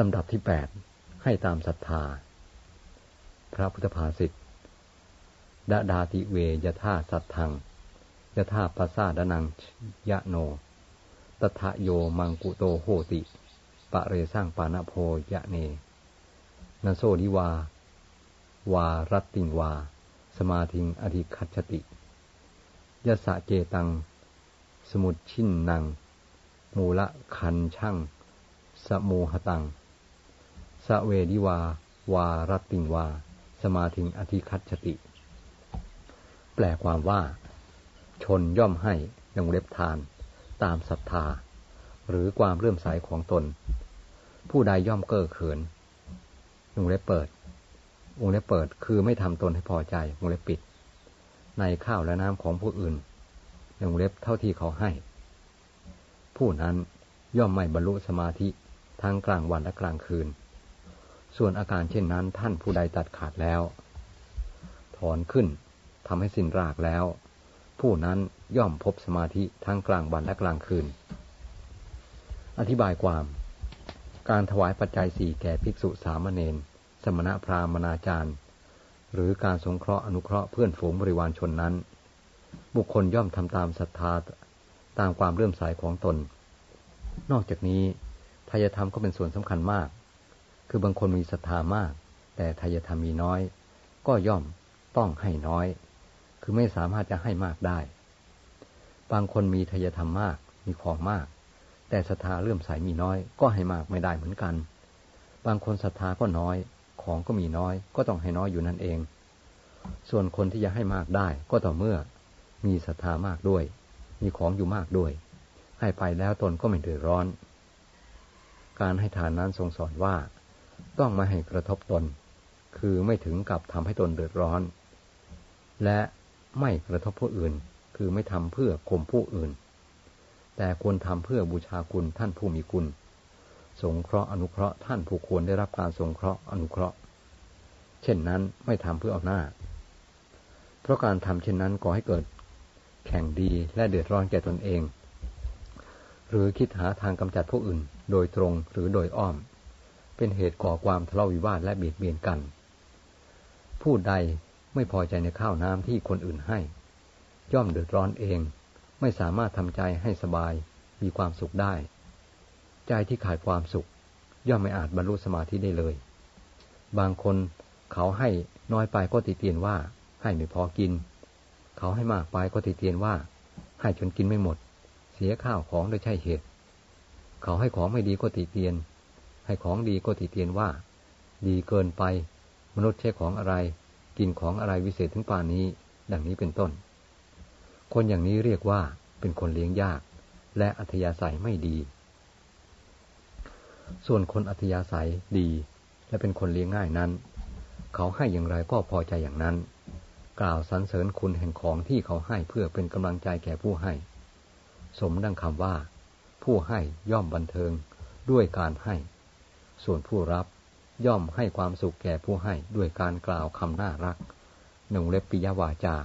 ลำดับที่แปดให้ตามศรัทธา พระพุทธภาษิตดาดาติเวยธาสัตทังยธาปัสสาดนังยะโน ตถะโยมังกุโตโหติ ปะเรสร้างปานาโพยะเนนโซดิวา วารัตติงวา สมาธิงอธิคัจติยะสะเจตัง สมุดชินนัง มูละคันช่างสมูหตัง สเวดิวา วารติงวา สมาธิงอธิคัตจติ แปลความว่า ชนย่อมให้ยงเล็บทาน ตามศรัทธา หรือความเลื่อมใสของตน ผู้ใดย่อมเก้อเขินวงเล็บเปิดวงเล็บเปิดคือไม่ทำตนให้พอใจวงเล็บปิด ในข้าวและน้ำของผู้อื่นวงเล็บเท่าที่เขาให้ ผู้นั้นย่อมไม่บรรลุสมาธิทั้งกลางวันและกลางคืน ส่วนอาการเช่นนั้นท่านผู้ใดตัดขาดแล้ว ถอนขึ้นทำให้สิ้นรากแล้ว ผู้นั้นย่อมพบสมาธิทั้งกลางวันและกลางคืน อธิบายความ การถวายปัจจัยสี่แก่ภิกษุสามเณรสมณพราหมณาจารย์ หรือการสงเคราะห์อนุเคราะห์เพื่อนฝูงบริวารชนนั้น บุคคลย่อมทำตามศรัทธาตามความเลื่อมใสของตน นอกจากนี้ทายธรรมก็เป็นส่วนสำคัญมาก คือบางคนมีศรัทธามาก แต่ทายธรรมมีน้อย ก็ย่อมต้องให้น้อย คือไม่สามารถจะให้มากได้ บางคนมีทายธรรมมาก มีของมาก แต่ศรัทธาเลื่อมใสมีน้อย ก็ให้มากไม่ได้เหมือนกัน บางคนศรัทธาก็น้อย ของก็มีน้อย ก็ต้องให้น้อยอยู่นั่นเอง ส่วนคนที่จะให้มากได้ก็ต่อเมื่อ มีศรัทธามากด้วย มีของอยู่มากด้วย ให้ไปแล้วตนก็ไม่เดือดร้อน การให้ทานนั้นทรงสอนว่า ต้องไมาให้กระทบตน คือไม่ถึงกับทำให้ตนเดือดร้อน และไม่กระทบผู้อื่น คือไม่ทำเพื่อข่มผู้อื่น แต่ควรทำเพื่อบูชาคุณท่านผู้มีคุณ สงเคราะห์อนุเคราะห์ท่านผู้ควรได้รับการสงเคราะห์อนุเคราะห์ เช่นนั้นไม่ทำเพื่อเอาหน้า เพราะการทำเช่นนั้นก่อให้เกิด แข่งดีและเดือดร้อนแก่ตนเอง หรือคิดหาทางกำจัดผู้อื่น โดยตรงหรือโดยอ้อม เป็นเหตุก่อความทะเลาะวิวาทและเบียดเบียนกัน ผู้ใดไม่พอใจในข้าวน้ำที่คนอื่นให้ ย่อมเดือดร้อนเอง ไม่สามารถทำใจให้สบายมีความสุขได้ ใจที่ขาดความสุข ย่อมไม่อาจบรรลุสมาธิได้เลย บางคนเขาให้น้อยไปก็ติเตียนว่า ให้ไม่พอกิน เขาให้มากไปก็ติเตียนว่า ให้จนกินไม่หมด เสียข้าวของโดยใช่เหตุ เขาให้ของไม่ดีก็ติเตียน ให้ของดีก็ติเตียนว่า ดีเกินไป มนุษย์ใช้ของอะไร กินของอะไรวิเศษถึงป่านนี้ ดังนี้เป็นต้น คนอย่างนี้เรียกว่าเป็นคนเลี้ยงยาก และอัธยาศัยไม่ดี ส่วนคนอัธยาศัยดี และเป็นคนเลี้ยงง่ายนั้น เขาให้อย่างไรก็พอใจอย่างนั้น กล่าวสรรเสริญคุณแห่งของที่เขาให้เพื่อเป็นกำลังใจแก่ผู้ให้ สมดังคำว่า ผู้ให้ย่อมบันเทิงด้วยการให้ ส่วนผู้รับย่อมให้ความสุขแก่ผู้ให้ด้วยการกล่าวคำน่ารักหนุ่งเล็บปิยวาจา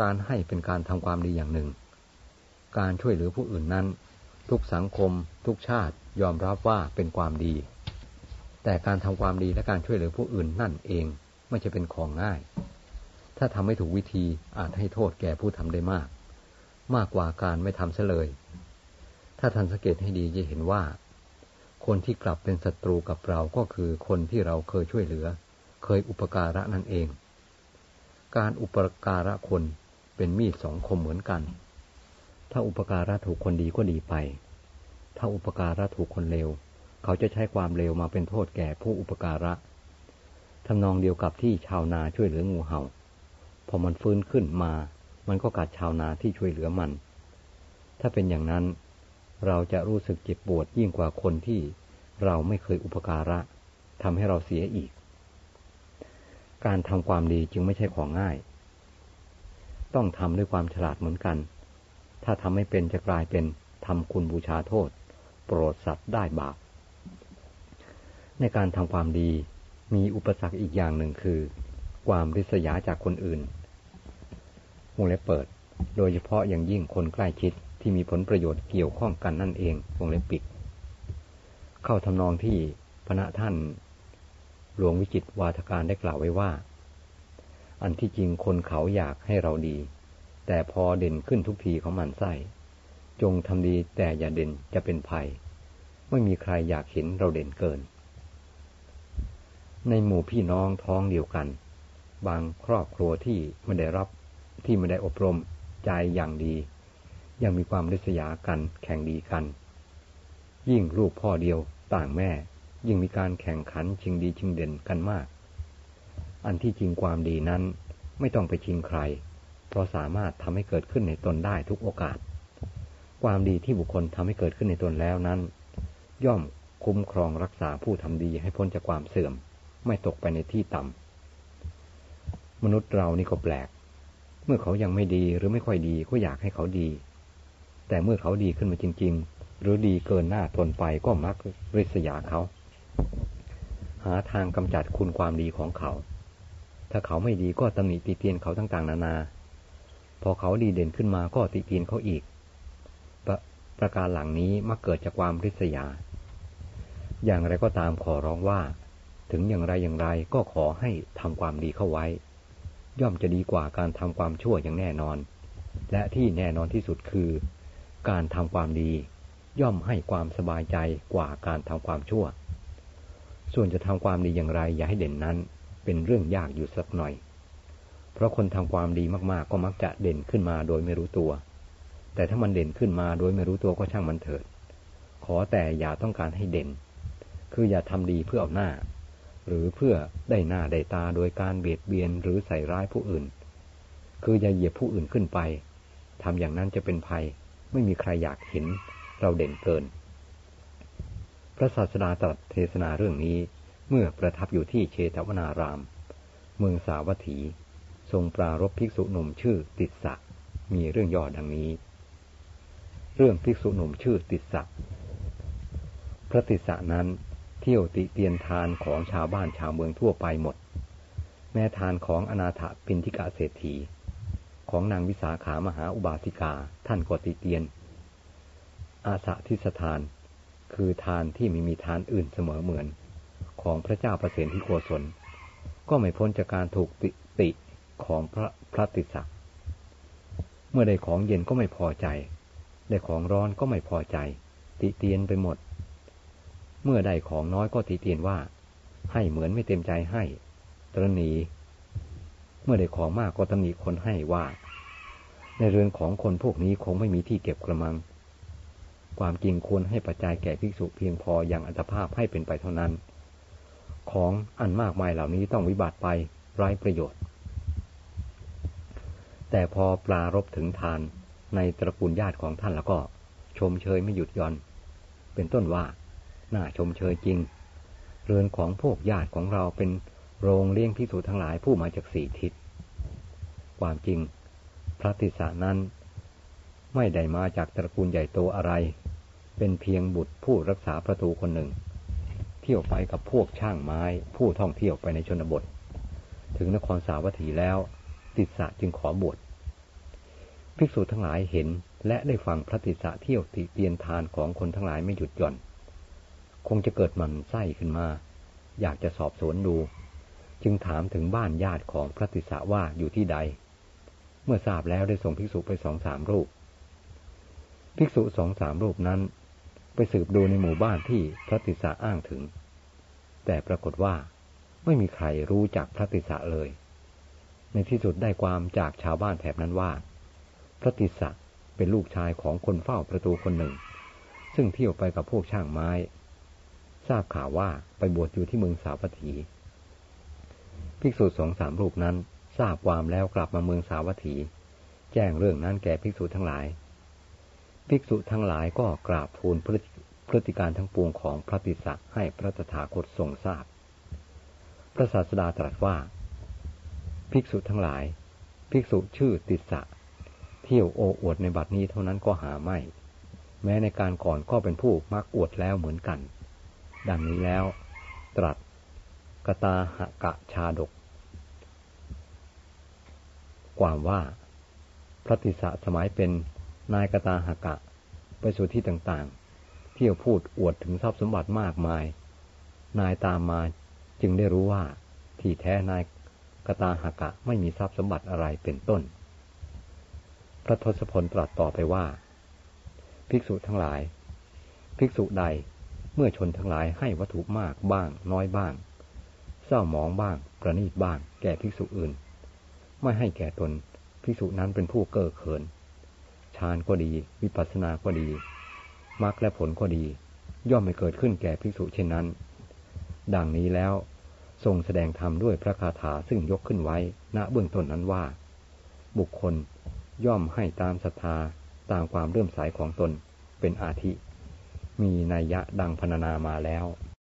การให้เป็นการทำความดีอย่างหนึ่ง การช่วยเหลือผู้อื่นนั้น ทุกสังคม ทุกชาติยอมรับว่าเป็นความดี แต่การทำความดีและการช่วยเหลือผู้อื่นนั่นเองไม่ใช่เป็นของง่าย ถ้าทำไม่ถูกวิธีอาจให้โทษแก่ผู้ทำได้มาก มากกว่าการไม่ทำเสเลย ถ้าท่านสังเกตให้ดีจะเห็นว่า คนที่กลับเป็นศัตรูกับเราก็คือคนที่เราเคยช่วยเหลือ เคยอุปการะนั่นเอง การอุปการะคนเป็นมีดสองคมเหมือนกัน ถ้าอุปการะถูกคนดีก็ดีไป ถ้าอุปการะถูกคนเลว เขาจะใช้ความเลวมาเป็นโทษแก่ผู้อุปการะทำนองเดียวกับที่ชาวนาช่วยเหลืองูเหา่า พอมันฟื้นขึ้นมา มันก็กัดชาวนาที่ช่วยเหลือมัน ถ้าเป็นอย่างนั้น เราจะรู้สึกเจ็บปวดยิ่งกว่าคนที่เราไม่เคยอุปการะทำให้เราเสียอีก การทำความดีจึงไม่ใช่ของง่าย ต้องทำด้วยความฉลาดเหมือนกัน ถ้าทำไม่เป็นจะกลายเป็นทำคุณบูชาโทษ โปรดสัตว์ได้บาป ในการทำความดีมีอุปสรรคอีกอย่างหนึ่งคือ ความริษยาจากคนอื่นวงเล็บเปิด โดยเฉพาะอย่างยิ่งคนใกล้ชิด ที่มีผลประโยชน์เกี่ยวข้องกันนั่นเองวงเล็บปิด เข้าทำนองที่พระท่าน หลวงวิจิตวาทการได้กล่าวไว้ว่า อันที่จริงคนเขาอยากให้เราดี แต่พอเด่นขึ้นทุกทีเขามันไส้จงทำดีแต่อย่าเด่นจะเป็นภัย ไม่มีใครอยากเห็นเราเด่นเกิน ในหมู่พี่น้องท้องเดียวกัน บางครอบครัวที่ไม่ได้รับที่ไม่ได้อบรมใจอย่างดี ยังมีความริษยากันแข่งดีกัน ยิ่งลูกพ่อเดียวต่างแม่ ยิ่งมีการแข่งขันชิงดีชิงเด่นกันมาก อันที่จริงความดีนั้นไม่ต้องไปชิงใคร เพราะสามารถทำให้เกิดขึ้นในตนได้ทุกโอกาส ความดีที่บุคคลทำให้เกิดขึ้นในตนแล้วนั้น ย่อมคุ้มครองรักษาผู้ทำดีให้พ้นจากความเสื่อม ไม่ตกไปในที่ต่ำมนุษย์เรานี่ก็แปลก เมื่อเขายังไม่ดีหรือไม่ค่อยดีก็อยากให้เขาดี แต่เมื่อเขาดีขึ้นมาจริง ๆ หรือดีเกินหน้าทนไปก็มักริษยาเขา หาทางกำจัดคุณความดีของเขา ถ้าเขาไม่ดีก็ตำหนิติเตียนเขาต่างๆ นานา พอเขาดีเด่นขึ้นมาก็ติเตียนเขาอีกประประการหลังนี้มักเกิดจากความริษยา อย่างไรก็ตามขอร้องว่า ถึงอย่างไรอย่างไรก็ขอให้ทำความดีเข้าไว้ ย่อมจะดีกว่าการทำความชั่วอย่างแน่นอนและที่แน่นอนที่สุดคือ การทำความดี ย่อมให้ความสบายใจกว่าการทำความชั่ว ส่วนจะทำความดีอย่างไรอย่าให้เด่นนั้น เป็นเรื่องยากอยู่สักหน่อย เพราะคนทำความดีมากๆ ก็มักจะเด่นขึ้นมาโดยไม่รู้ตัว แต่ถ้ามันเด่นขึ้นมาโดยไม่รู้ตัวก็ช่างมันเถิด ขอแต่อย่าต้องการให้เด่น คืออย่าทำดีเพื่อเอาหน้า หรือเพื่อได้หน้าได้ตาโดยการเบียดเบียนหรือใส่ร้ายผู้อื่น คืออย่าเหยียบผู้อื่นขึ้นไปทำอย่างนั้นจะเป็นภัย ไม่มีใครอยากเห็นเราเด่นเกิน พระศาสดาตรัสเทศนาเรื่องนี้เมื่อประทับอยู่ที่เชตวนาราม เมืองสาวัตถี ทรงปรารบภิกษุหนุ่มชื่อติสสะมีเรื่องย่อดังนี้ เรื่องภิกษุหนุ่มชื่อติสสะพระติสสะนั้นเที่ยวติเตียนทานของชาวบ้านชาวเมืองทั่วไปหมด แม้ทานของอนาถปินทิกาเศรษฐี ของนางวิสาขามหาอุบาสิกาท่านก็ติเตียน อาสะทิสถาน คือทานที่ไม่มีทานอื่นเสมอเหมือน ของพระเจ้าประเสนที่โกศล ก็ไม่พ้นจากการถูกติติของพระพระติสักเมื่อได้ของเย็นก็ไม่พอใจ ได้ของร้อนก็ไม่พอใจ ติเตียนไปหมด เมื่อได้ของน้อยก็ติเตียนว่า ให้เหมือนไม่เต็มใจให้ ตรณี เมื่อได้ของมากก็ตำหนิคนให้ว่า ในเรือนของคนพวกนี้คงไม่มีที่เก็บกระมัง ความจริงควรให้ปัจจัยแก่ภิกษุเพียงพออย่างอัตภาพให้เป็นไปเท่านั้น ของอันมากมายเหล่านี้ต้องวิบัติไปไร้ประโยชน์ แต่พอปลารบถึงทานในตระกูลญาติของท่านแล้วก็ ชมเชยไม่หยุดย่อน เป็นต้นว่า น่าชมเชยจริง เรือนของพวกญาติของเราเป็น โรงเลี้ยงพิสูจทั้งหลายผู้มาจากสี่ทิศ ความจริง พระติสานั้น ไม่ได้มาจากตระกูลใหญ่โตอะไร เป็นเพียงบุตรผู้รักษาประตูคนหนึ่ง เที่ยวไปกับพวกช่างไม้ ผู้ท่องเที่ยวไปในชนบท ถึงนครสาวัตถีแล้ว ติสะจึงขอบวชภิกษุทั้งหลายเห็นและได้ฟังพระติสสะเที่ยวติเตียนทานของคนทั้งหลายไม่หยุดหย่อน คงจะเกิดมันไส้ขึ้นมา อยากจะสอบสวนดู จึงถามถึงบ้านญาติของพระติสสะว่าอยู่ที่ใด เมื่อทราบแล้วได้ส่งภิกษุไปสองสามรูป ภิกษุสองสามรูปนั้น ไปสืบดูในหมู่บ้านที่พระติสาอ้างถึง แต่ปรากฏว่าไม่มีใครรู้จักพระติสาเลย ในที่สุดได้ความจากชาวบ้านแถบนั้นว่า พระติสะเป็นลูกชายของคนเฝ้าประตูคนหนึ่ง ซึ่งเที่ยวไปกับพวกช่างไม้ ทราบข่าวว่าไปบวชอยู่ที่เมืองสาวัตถี ภิกษุสองสามรูปนั้น ทราบความแล้วกลับมาเมืองสาวัตถี แจ้งเรื่องนั้นแก่ภิกษุทั้งหลาย ภิกษุทั้งหลายก็กราบทูลพฤติการทั้งปวงของพระติสะให้พระตถาคตทรงทราบ พระศาสดาตรัสว่า ภิกษุทั้งหลาย ภิกษุชื่อติสะเที่ยวโอ้อวดในบัดนี้เท่านั้นก็หาไม่ แม้ในการก่อนก็เป็นผู้มักอวดแล้วเหมือนกัน ดังนี้แล้ว ตรัส กตาหกะชาดก ความว่า พระติสะสมัยเป็นนายกตาหกะ ไปสู่ที่ต่างๆ เที่ยวพูดอวดถึงทรัพย์สมบัติมากมาย นายตามมาจึงได้รู้ว่า ที่แท้นายกตาหกะไม่มีทรัพย์สมบัติอะไรเป็นต้น พระทศพลตรัสต่อไปว่า ภิกษุทั้งหลาย ภิกษุใดเมื่อชนทั้งหลายให้วัตถุมากบ้างน้อยบ้าง เศร้าหมองบ้าง ประนีตบ้าง แก่ภิกษุอื่น ไม่ให้แก่ตนภิกษุนั้นเป็นผู้เก้อเขินฌานก็ดี วิปัสสนาก็ดีมรรคและผลก็ดี ย่อมไม่เกิดขึ้นแก่ภิกษุเช่นนั้น ดังนี้แล้ว ทรงแสดงธรรมด้วยพระคาถาซึ่งยกขึ้นไว้ ณเบื้องต้นนั้นว่า บุคคลย่อมให้ตามศรัทธาตามความเริ่มสายของตนเป็นอาทิ มีนัยยะดังพรรณนามาแล้ว